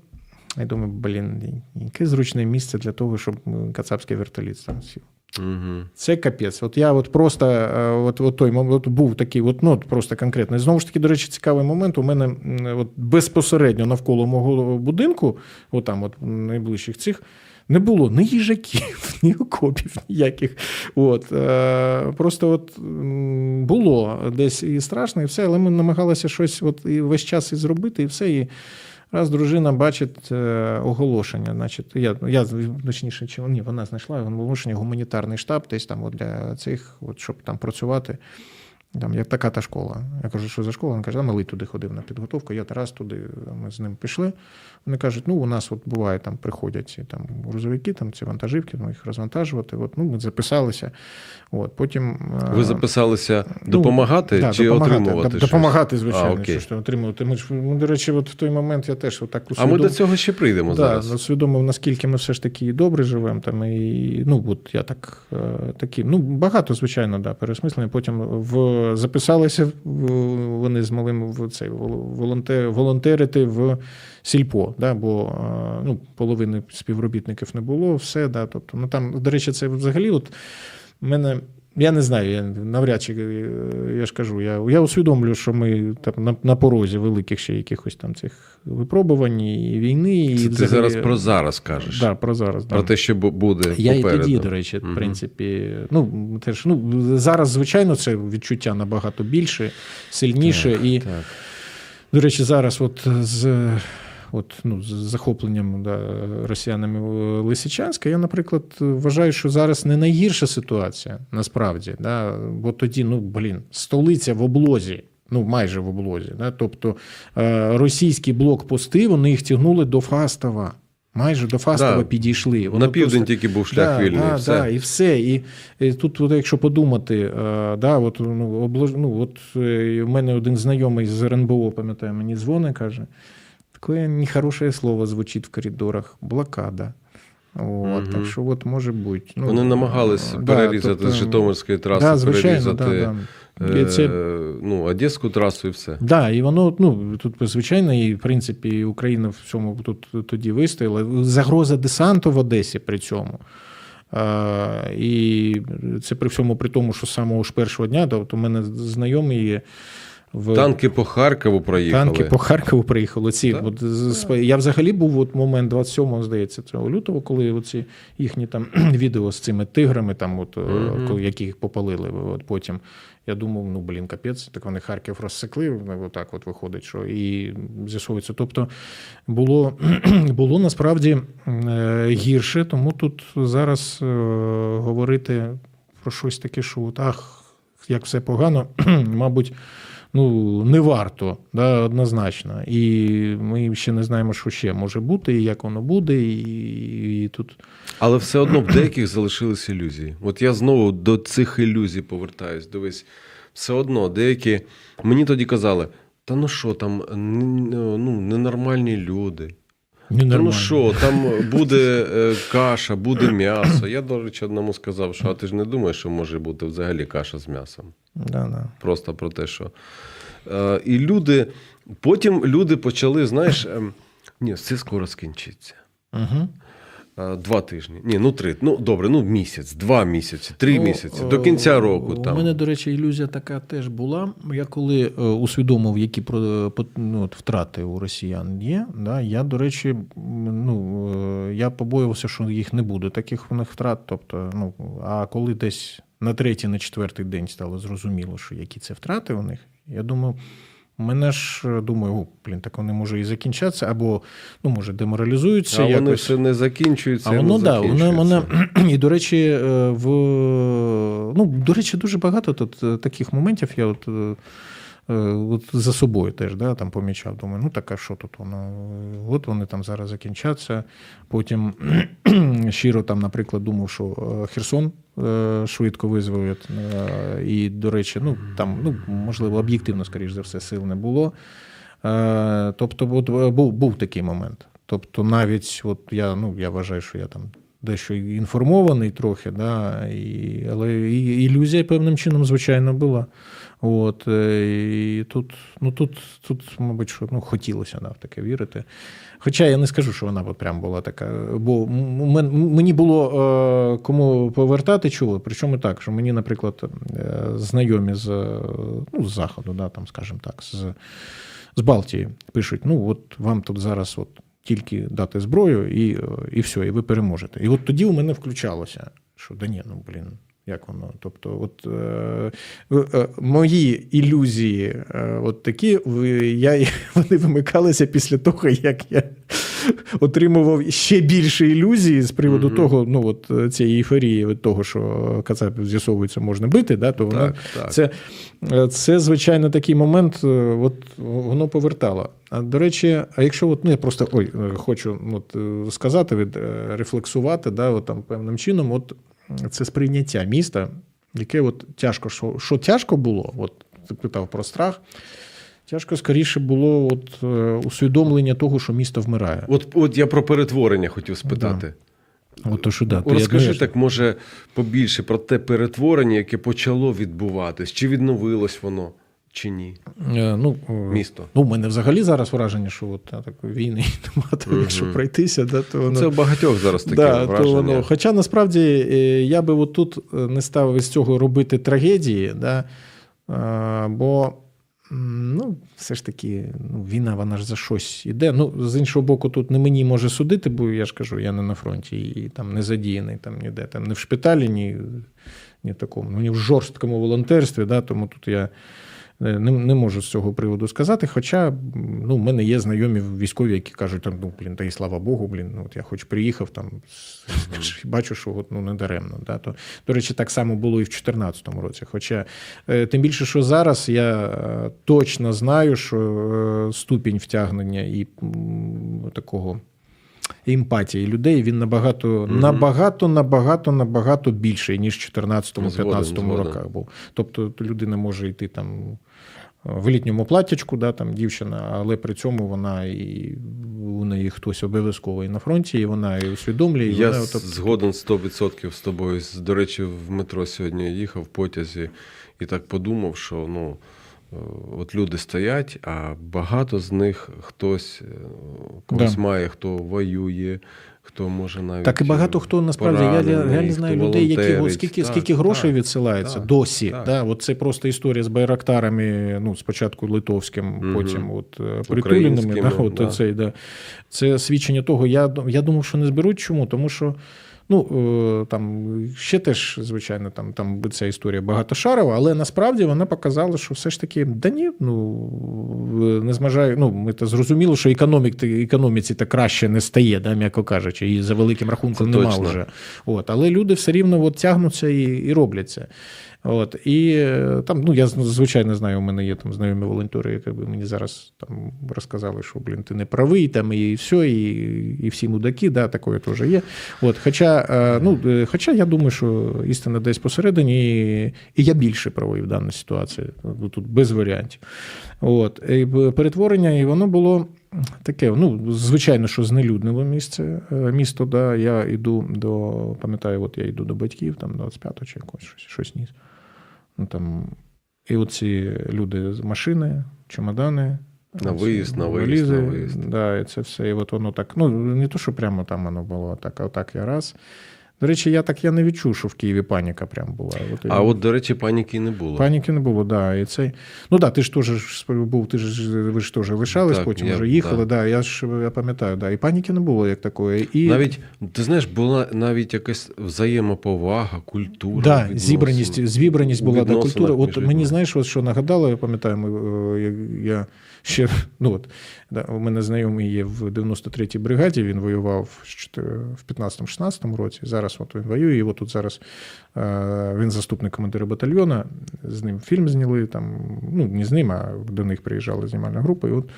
Я думаю, блін, яке зручне місце для того, щоб е, кацапський вертоліт сів. Угу. Це капець. От я от просто е, от, от той от був такий, от, ну, от просто конкретно. І Знову ж таки, до речі, цікавий момент. У мене от безпосередньо навколо мого будинку, отам, от найближчих цих. Не було ні їжаків, *laughs* ні окопів ніяких. От, е, просто от було десь і страшно, і все, але ми намагалися щось от, і весь час і зробити, і все. І раз дружина бачить е, оголошення, значить, я, я точніше, чи ні, вона знайшла оголошення гуманітарний штаб, десь там от для цих, от, щоб там працювати. Там як така та школа. Я кажу, що за школа? Він каже, а малий туди ходив на підготовку. Я Тарас туди, ми з ним пішли. Вони кажуть, ну у нас от буває, там приходять ці там грузовики, там ці вантажівки, ну їх розвантажувати. От, ну, ми записалися. От, потім, е, Ви записалися ну, допомагати да, чи допомагати, отримувати? да, щось? Допомагати, звичайно, А, окей. що отримувати. Ми ж, ну, до речі, от в той момент я теж отак А ми до цього ще прийдемо Да, зараз. усвідомив, наскільки ми все ж таки добре живемо. Там, і, ну, от я так, е, такі, ну, багато, звичайно, да, пересмислення. Потім в, записалися вони з малим в цей, волонтерити в сільпо, да, бо е, ну, половини співробітників не було, все. Да, тобто, ну, там, до речі, це взагалі от, мене я не знаю, я навряд чи е, я ж кажу, я, я усвідомлю, що ми там на, на порозі великих ще якихось там цих випробувань і війни. І Це ти зараз про зараз кажеш. да, про зараз. Да. Те, що буде Я попереду. і тоді, до речі, в принципі, ну теж ну зараз, звичайно, це відчуття набагато більше, сильніше. Так, і, так. до речі, зараз, от з от, ну, з захопленням да, росіянами Лисичанська, я, наприклад, вважаю, що зараз не найгірша ситуація, насправді. Да, бо тоді, ну блін, столиця в облозі. Ну, майже в облозі. Да? Тобто е, російські блокпости вони їх тягнули до Фастова. Майже до Фастова Да. підійшли. На південь просто- тільки був шлях вільний. Да, все. Да, і все. І, і тут, от, якщо подумати, е, да, от, ну, облож... ну, от е, у мене один знайомий з РНБО, пам'ятаю, мені дзвонить, каже, таке нехороше слово звучить в коридорах блокада. От, Мгм. Так що от може бути. Ну, Вони намагались е, перерізати тобто, з Житомирської траси, да, звичайно, перерізати да, да. Е, це- ну, Одеську трасу і все. Да, і воно ну тут звичайно, і в принципі Україна в цьому тут тоді вистояла. Загроза десанту в Одесі при цьому. А, і це при всьому при тому, що з самого ж першого дня, тобто у мене знайомий є в Танки по Харкову проїхали. танки по Харкову приїхали. Ці Так. от з- я взагалі був от момент 27-го, здається, цього лютого, коли оці їхні там *clears throat* відео з цими тиграми, там от Мгм. коли яких попалили. От потім я думав, ну блін, капець, так вони Харків розсекли. Отак, от виходить, що і з'ясовується. Тобто було, *clears throat* було насправді е, гірше, тому тут зараз е, говорити про щось таке, що от, ах, як все погано, *clears throat* мабуть. Ну, не варто, да, однозначно. І ми ще не знаємо, що ще може бути, і як воно буде, і, і тут. Але все одно в деяких залишились ілюзії. От я знову до цих ілюзій повертаюсь. Дивись, все одно деякі мені тоді казали: та ну що, там ну, ненормальні люди. Та ну що, там буде е, каша, буде м'ясо. Я, до речі, одному сказав, що а ти ж не думаєш, що може бути взагалі каша з м'ясом. Да, да. Просто про те, що. Е, і люди, потім люди почали, знаєш, ем, ні, все скоро скінчиться. Угу. Е, Два тижні. Ні, ну три. Ну добре, ну місяць, два місяці, три місяці, до кінця року. У Там. мене, до речі, ілюзія така теж була. Я коли е, усвідомив, які ну, втрати у росіян є, да, я, до речі, ну, е, я побоювався, що їх не буде таких у них втрат. Тобто, ну, а коли десь на третій, на четвертий день стало зрозуміло, що які це втрати у них, я думав. Мене ж е, думаю, о, блін, так вони може і закінчаться, або ну може деморалізуються. а вони якось. все не закінчуються. А воно да, воно, воно *clears throat* і до речі, е, в ну до речі, дуже багато тут е, таких моментів. Я от, от за собою теж да, там помічав. Думаю, ну так а що тут воно? От вони там зараз закінчаться. Потім *clears throat* щиро там, наприклад, думав, що е, Херсон е, швидко визволять. Е, І, до речі, ну там, ну можливо, об'єктивно, скоріш за все, сил не було. Е, Тобто, от е, був, був такий момент. Тобто, навіть от я, ну, я вважаю, що я там дещо інформований трохи, да, і, але і, ілюзія певним чином, звичайно, була. От, е, і тут, ну, тут, тут, мабуть, що, ну, хотілося да, в таке вірити. Хоча я не скажу, що вона прям була така. Бо мені було е, кому повертати чули. Причому так, що мені, наприклад, е, знайомі з, ну, з заходу, да, там, скажімо так, з, з Балтії пишуть: ну, от вам тут зараз от тільки дати зброю, і, і все, і ви переможете. І от тоді у мене включалося, що да ні, ну блін. Як воно? Тобто, от е, е, мої ілюзії, е, от такі, я, *laughs* вони вимикалися після того, як я отримував ще більше ілюзій з приводу Мгм. того, ну от е, цієї ейфорії від того, що кацапів з'ясовується, можна бити, да, то воно Так, так. це, е, це, звичайно, такий момент, от воно повертало. А до речі, а якщо от, ну, я просто ой, хочу от, сказати, від, рефлексувати, да, от, там, певним чином, от це сприйняття міста, яке от тяжко, що, що тяжко було, от ти питав про страх. Тяжко скоріше було от, е, усвідомлення того, що місто вмирає. От, от я про перетворення хотів спитати. От, то, що, да, Розкажи так, може, побільше про те перетворення, яке почало відбуватись, чи відновилось воно? Чи ні? Е, Ну, е, Місто. Ну, у мене взагалі зараз враження, що от, а, такої війни *laughs* немає. Там, Якщо пройтися, да, то воно. Це у багатьох зараз таке Да, враження. то воно, хоча насправді е, я би от тут е, не ставив із цього робити трагедії, да, е, бо ну, все ж таки ну, війна вона ж за щось іде. Ну, з іншого боку, тут не мені може судити, бо я ж кажу, я не на фронті і там не задіяний там ніде, там не в шпиталі, ні, ні в такому, ну, ні в жорсткому волонтерстві, да, тому тут я. Е, Не, не можу з цього приводу сказати. Хоча ну, в мене є знайомі військові, які кажуть, там, ну, блін, та й слава Богу, блін, ну, от я хоч приїхав там, бачу, що от, ну, не даремно. Да? То, до речі, так само було і в 2014 році. Хоча, е, тим більше, що зараз я е, точно знаю, що ступінь втягнення і такого. Емпатії людей він набагато, Мгм. набагато, набагато, набагато більший, ніж в 14-15 Згоден, згоден. роках був. Тобто людина може йти там в літньому платтячку, да, там дівчина, але при цьому вона і у неї хтось обов'язково і на фронті, і вона і усвідомлює. І Я вона, тобто, згоден 100% з тобою. До речі, в метро сьогодні їхав в потязі і так подумав, що ну. е, От люди стоять, а багато з них хтось е, когось Да. має, хто воює, хто може навіть. Так і багато хто насправді я, не знаю людей, які от скільки, Так, скільки грошей так, відсилається так, досі. так. Да, от це просто історія з байрактарами, ну, спочатку литовським, угу. потім от, е. Да, от, да. Цей, да. Це свідчення того. Я, я думав, що не зберуть. Чому? Тому що. Ну, е, там ще теж, звичайно, там, там ця історія багатошарова, але насправді вона показала, що все ж таки, да ні, ну не змажаю. Ну, ми то зрозуміло, що економік, економіці так краще не стає, да, м'яко кажучи, і за великим рахунком немає вже. От, але люди все рівно от, тягнуться і, і роблять це. От, і е, там, ну, я звичайно знаю, у мене є там знайомі волонтери, якби мені зараз там розказали, що блін, ти не правий, там і все, і, і всі мудаки, да, такое теж є. От, хоча, е, ну, е, хоча я думаю, що істина десь посередині, і, і я більше правий в даній ситуації. Ну, Тут без варіантів. От, і перетворення, і воно було. Таке, ну, звичайно, що знелюднило місце, місто, да. Я йду до, пам'ятаю, от я йду до батьків, там 25 чи якось щось, щось ніс. Ну, там, і оці люди з машини, чемодани. На виїзд, на виїзд, валізи, на виїзд. Да, і це все. І от воно так, ну, не то, що прямо там воно було, так, а так я раз. До речі, я так я не відчув, що в Києві паніка прям була. От, А от, до речі, паніки не було. Паніки не було, да. І цей... Ну да, ти ж теж був, ти ж ви ж теж лишались, Так, потім я- вже їхали. да. Да. Я ж я пам'ятаю, да. І паніки не було як такої. І... Навіть, ти знаєш, була навіть якась взаємоповага, культура. Да, відносин. зібраність, зібраність у була да, культура. От мені знаєш, що нагадало, я пам'ятаю, ми, е, я, я ще ну от да, у мене знайомий є в 93-й бригаді. Він воював в 15-16 році. Зараз от він воює. І от тут зараз е, він заступник командира батальйона. З ним фільм зняли. Там ну не з ним, а до них приїжджала знімальна група. І от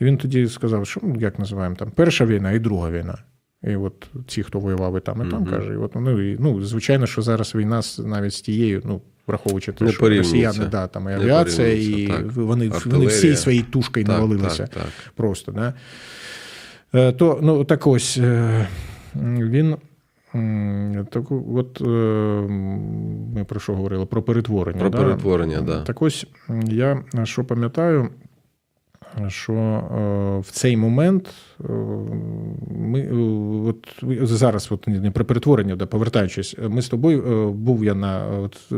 він тоді сказав, що ну, як називаємо там перша війна і друга війна. І от ті, хто воював і там, і там, Мгм. каже, і от ну, ну, звичайно, що зараз війна навіть з тією, ну, враховуючи те, Не що росіяни, да, там і авіація, і так. вони, вони всі своєю тушкою Так, навалилися Так, так. просто. Да? Е, То, ну, так ось, е, він. Так, от е, ми про що говорили? Про перетворення. Про да? перетворення, да. Так ось я що пам'ятаю, що е, в цей момент е, ми е, от зараз, от не про перетворення, да, повертаючись, ми з тобою був я на от,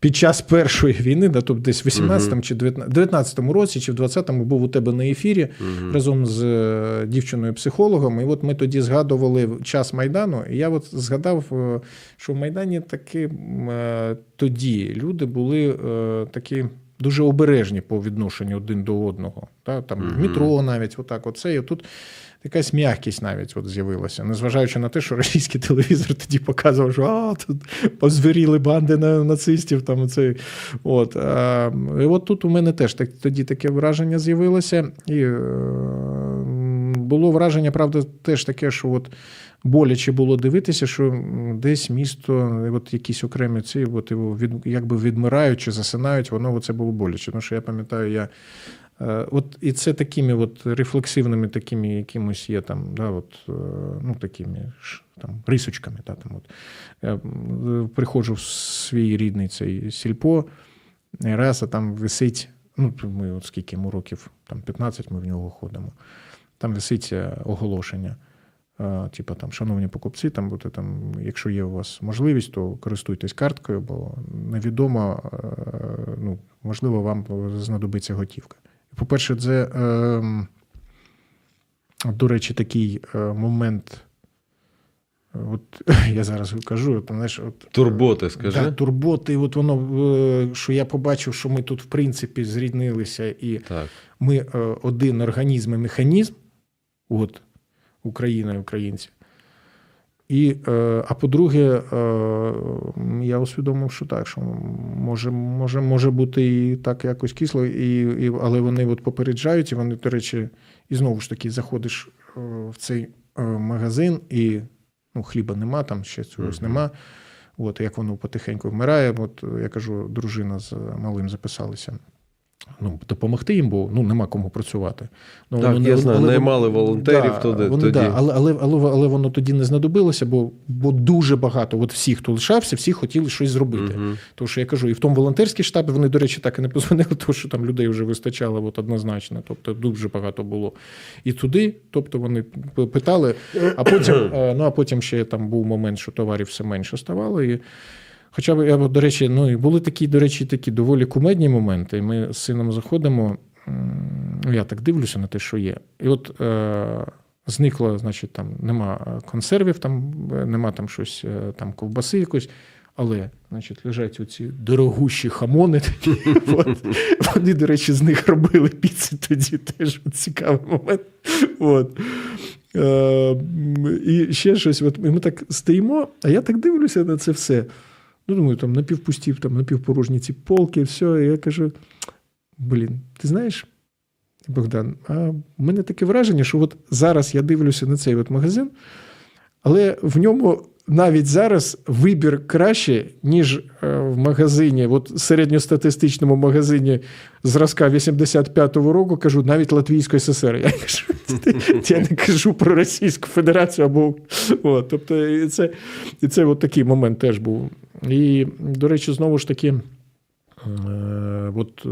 під час першої війни, да, тобто десь в 18 чи 19 році, чи в 20-му був у тебе на ефірі Мгм. разом з дівчиною-психологом. І от ми тоді згадували час Майдану. І я от згадав, що в Майдані таки тоді люди були такі. Дуже обережні по відношенню один до одного. Та, там, Мгм. метро навіть отак. Оце, і тут якась м'якість навіть от з'явилася. Незважаючи на те, що російський *laughs* телевізор тоді показував, що а, тут позвіріли банди на, нацистів. Там, оце, от, а, і от тут у мене теж так, тоді таке враження з'явилося. І е, було враження, правда, теж таке, що от боляче було дивитися, що десь місто, от якісь окремі ці, от його від, якби відмирають чи засинають, воно це було боляче. Тому що я пам'ятаю, я. е, От і це такими от рефлексивними, такими якимось є там, да, от, е, ну, такими там, рисочками. Да, там, от. Я приходжу в свій рідний цей сільпо, і раз, а там висить ну, ми от скільки йому років, там 15 ми в нього ходимо. Там висить е, оголошення. е, Типа там, шановні покупці, там буде там, якщо є у вас можливість, то користуйтесь карткою, бо невідомо, е, ну, можливо, вам знадобиться готівка. По-перше, це, е, до речі, такий момент. От *laughs* я зараз кажу, от, знаєш, от, Турботи, скажи. Да, турботи, от воно, що я побачив, що ми тут, в принципі, зріднилися, і Так. ми один організм і механізм, от, Україна і українці. І, е, а по-друге, е, я усвідомив, що так, що може, може, може бути і так якось кисло, і, і, але вони от попереджають, і вони, до речі, і знову ж таки заходиш е, в цей магазин, і ну, хліба нема, там ще чогось нема. От, як воно потихеньку вмирає. От я кажу, дружина з малим записалися. Ну, допомогти їм, бо ну, нема кому працювати. Ну, Так, я знаю, вони- наймали волонтерів туди- вони, тоді. Да, але, але, але, але воно тоді не знадобилося, бо, бо дуже багато, от всі, хто лишався, всі хотіли щось зробити. Мгм. Тому що я кажу, і в тому волонтерський штаб вони, до речі, так і не позвонили, *laughs* тому що там людей вже вистачало от однозначно. Тобто дуже багато було. І туди, тобто вони питали, а потім, *clears throat* е, ну, а потім ще там був момент, що товарів все менше ставало. І Хоча я, до речі, ну, і були такі, до речі, такі доволі кумедні моменти. І Ми з сином заходимо, я так дивлюся на те, що є. І от е, зникло, значить, там нема консервів, там, е, нема там щось, е, там ковбаси якось. Але, значить, лежать оці дорогущі хамони. такі, *laughs* от. Вони, до речі, з них робили піци тоді теж от цікавий момент. От. Е, і ще щось. От, ми так стоїмо, а я так дивлюся на це все. Ну, думаю, там напівпусті, там напівпорожні ці полки, все. І я кажу: блін, ти знаєш, Богдан, а в мене таке враження, що от зараз я дивлюся на цей от магазин, але в ньому навіть зараз вибір краще, ніж е, в магазині, от середньостатистичному магазині зразка 85-го року, кажу, навіть Латвійської ССР. Я кажу, я не кажу про Російську Федерацію або от, тобто, і це, і це от такий момент теж був. І, до речі, знову ж таки. Е, От е,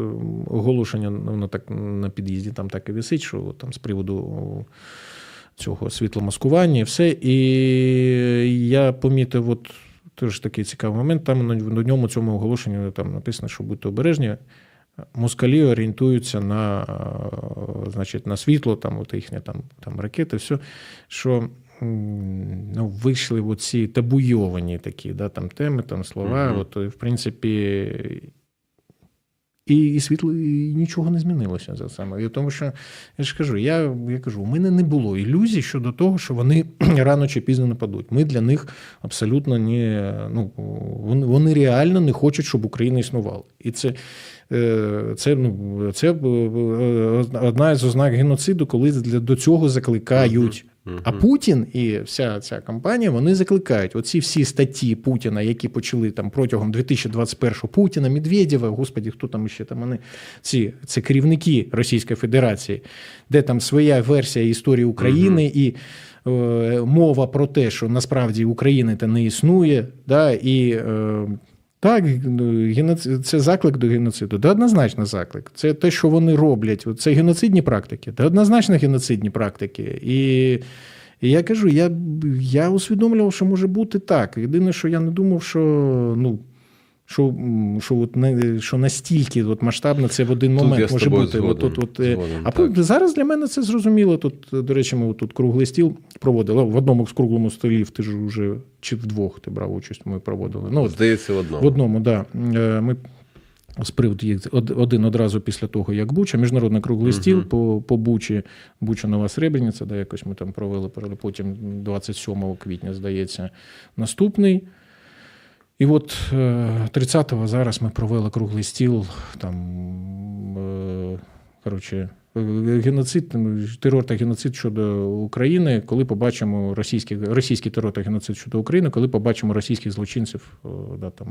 оголошення воно так на під'їзді там так і висить, що там з приводу цього світломаскування і все. І я помітив, от теж такий цікавий момент. Там на, ньому цьому оголошенні там написано, що будьте обережні. Москалі орієнтуються на, е, значить, на світло, там от їхні там, там ракети, все, що ну, вийшли оці табуйовані такі да, там теми, там слова. Мгм. От, в принципі, і, і світло, і нічого не змінилося за саме. І тому що я ж кажу, я, я кажу, у мене не було ілюзій щодо того, що вони *clears throat* рано чи пізно нападуть. Ми для них абсолютно не ну вони, вони реально не хочуть, щоб Україна існувала. І це. е, Це, ну, це е, одна із ознак геноциду, коли для- до цього закликають. А Путін і вся ця кампанія вони закликають оці всі статті Путіна, які почали там протягом 2021-го Путіна, Медведєва, господі, хто там ще там вони ці це керівники Російської Федерації, де там своя версія історії України і е, мова про те, що насправді України та не існує, да, і е, так, ну, геноцид, це заклик до геноциду. Де однозначно заклик. Це те, що вони роблять. Це геноцидні практики, Це однозначно геноцидні практики. І, і я кажу, я, я усвідомлював, що може бути так. Єдине, що я не думав, що ну. Що, що, от, що настільки от, масштабно це в один Тут момент може бути. От, от, от, е, згоден, а так. зараз для мене це зрозуміло. Тут, до речі, ми тут круглий стіл проводили. В одному з круглому столі ти ж вже чи вдвох ти брав участь, ми проводили. Ну, Здається, в одному. в одному, так. Да. Ми з приводу їх один одразу після того, як Буча, міжнародний круглий Мгм. стіл по, по Бучі, Буча Нова Сребрениця, де якось ми там провели, потім 27 квітня, здається, наступний. І от е, 30-го зараз ми провели круглий стіл, там, е, коротше, е, геноцид, терор та геноцид щодо України, коли побачимо російський, російський терор та геноцид щодо України, коли побачимо російських злочинців е, да, там,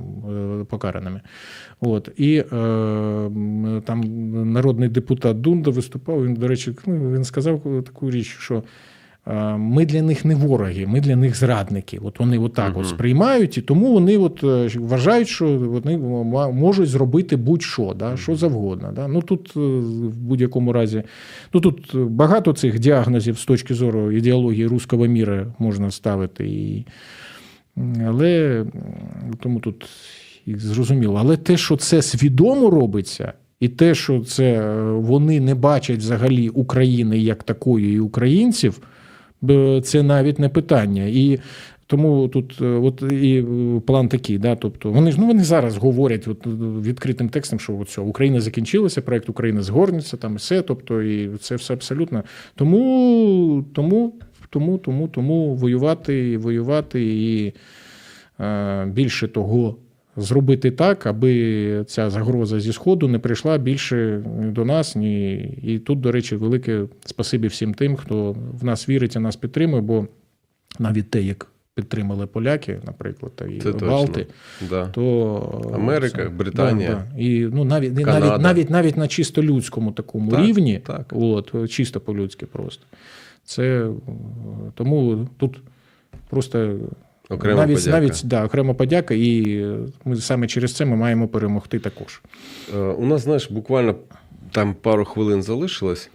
е, покараними. От. І е, там народний депутат Дунда виступав. Він, до речі, ну, він сказав таку річ, що е, ми для них не вороги, ми для них зрадники. От вони отак Мгм. от сприймають, і тому вони от е, вважають, що вони можуть зробити будь-що, да, що завгодно. Да. Ну тут е, в будь-якому разі, ну тут багато цих діагнозів з точки зору ідеології руського міра можна ставити. І... Але тому тут і зрозуміло. Але те, що це свідомо робиться, і те, що це е, вони не бачать взагалі України як такої і українців, це навіть не питання. І тому тут е, от і план такий, да, тобто вони ж ну вони зараз говорять от, е, відкритим текстом, що от все, Україна закінчилася, проект Україна згорнеться, там і все. Тобто, і це все абсолютно. Тому, тому, тому, тому, тому воювати, воювати і е, більше того. Зробити так, аби ця загроза зі сходу не прийшла більше до нас. Ні. І тут, до речі, велике спасибі всім тим, хто в нас вірить і нас підтримує, бо навіть те, як підтримали поляки, наприклад, та і Це точно. Балти, Да. то Америка, це- Британія. Да, да. І ну навіть Канада. навіть навіть навіть на чисто людському такому Так, рівні, так. от чисто по-людськи просто. Це е, тому тут просто Окрема навіть подяка. навіть да, окрема подяка, і е, ми саме через це ми маємо перемогти також. Е, У нас, знаєш, буквально там пару хвилин залишилось,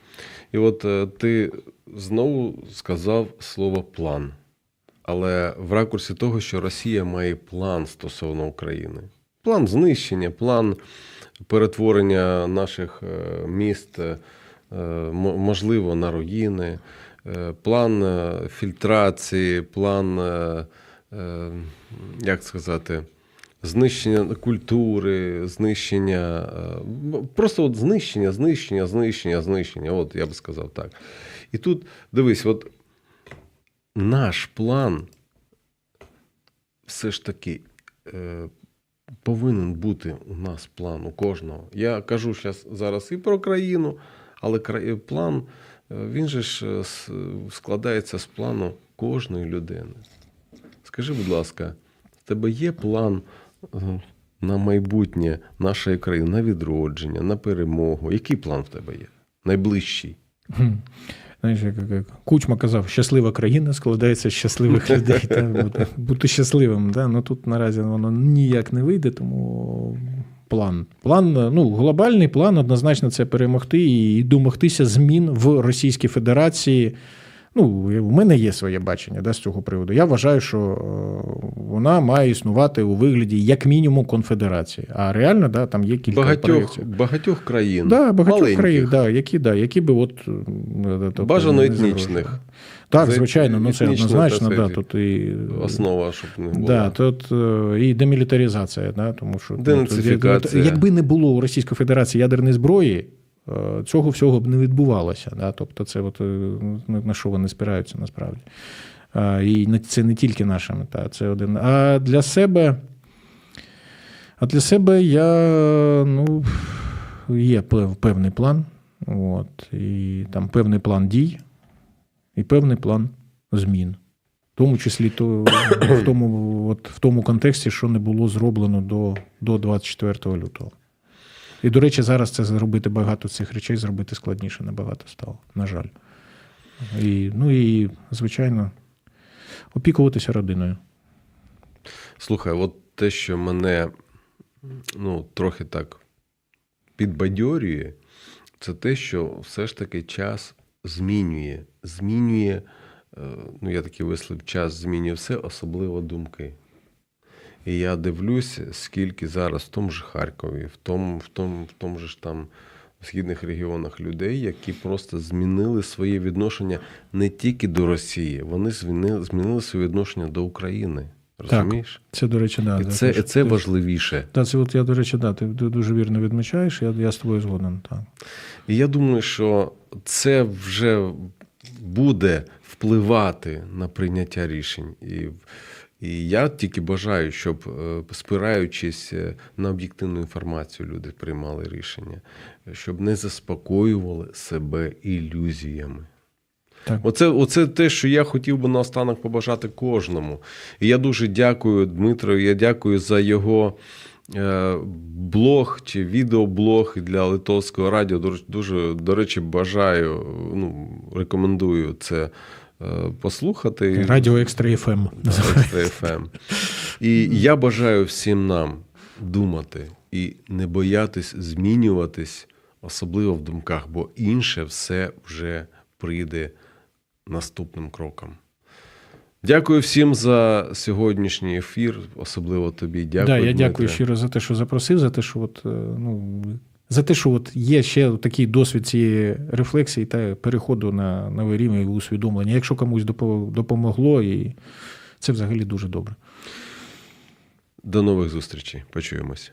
і от е, ти знову сказав слово план. Але в ракурсі того, що Росія має план стосовно України. План знищення, план перетворення наших міст, можливо, на руїни, план фільтрації, план, як сказати, знищення культури, знищення, е, просто от знищення, знищення, знищення, знищення. От я би сказав так. І тут дивись, от наш план все ж таки е, повинен бути у нас план у кожного. Я кажу зараз і про країну, але план е, він же ж е, складається з плану кожної людини. Скажи, будь ласка, в тебе є план е, на майбутнє нашої країни, на відродження, на перемогу? Який план в тебе є? Найближчий? Знаєш, як, Кучма казав, щаслива країна складається з щасливих *laughs* людей. Та, бути, щасливим. Да? Ну тут наразі воно ніяк не вийде, тому план. План, ну, глобальний план однозначно це перемогти і домогтися змін в Російській Федерації. Ну, у мене є своє бачення да, з цього приводу. Я вважаю, що е, вона має існувати у вигляді як мінімум конфедерації. А реально, да, там є кілька Багатьох, проєктів. багатьох країн. Да, багатьох маленьких. країн, да, які, да, які би от е, тобто, Бажано етнічних. Так, звичайно, ну це однозначно, так да, тут і Основа, щоб не було. Да, тут е, і демілітаризація, да, тому що ну, Денацифікація. тут, якби не було у Російської Федерації ядерної зброї, цього всього б не відбувалося. Да? Тобто, це от, е, на що вони спираються насправді. І це не тільки наша мета, це один. А для себе. А для себе я, ну, є певний план. От, і там певний план дій, і певний план змін. В тому числі то, в, тому, от, в тому контексті, що не було зроблено до, до 24 лютого. І, до речі, зараз це зробити багато цих речей зробити складніше набагато стало, на жаль. І, ну і, звичайно, опікуватися родиною. Слухай, от те, що мене ну, трохи так підбадьорює, це те, що все ж таки час змінює. Змінює, е, ну я такий вислів, час змінює все, особливо думки. І я дивлюся, скільки зараз в тому ж Харкові, в тому, в тому, в тому ж там в східних регіонах людей, які просто змінили своє відношення не тільки до Росії, вони змінили, змінили своє відношення до України. Розумієш? Це, до речі, да, І це, ти- це ти- важливіше. Да, це от я, до речі, да, ти дуже вірно відмічаєш, я, я з тобою згоден. Так. І я думаю, що це вже буде впливати на прийняття рішень. І, і я тільки бажаю, щоб, е, спираючись е, на об'єктивну інформацію, люди приймали рішення, щоб не заспокоювали себе ілюзіями. Так. Оце, оце те, що я хотів би наостанок побажати кожному. І я дуже дякую Дмитру, я дякую за його е, блог чи відеоблог для Литовського радіо. Дуже, дуже, до речі, бажаю, ну, рекомендую це послухати. Радіо Extra FM. Extra FM. І я бажаю всім нам думати і не боятись змінюватись, особливо в думках, бо інше все вже прийде наступним кроком. Дякую всім за сьогоднішній ефір, особливо тобі. Дякую. да, я Дмитре. дякую щиро за те, що запросив, за те, що от, е, ну, за те, що от є ще такий досвід цієї рефлексії та переходу на новий рівень усвідомлення. Якщо комусь допомогло, і це взагалі дуже добре. До нових зустрічей. Почуємось.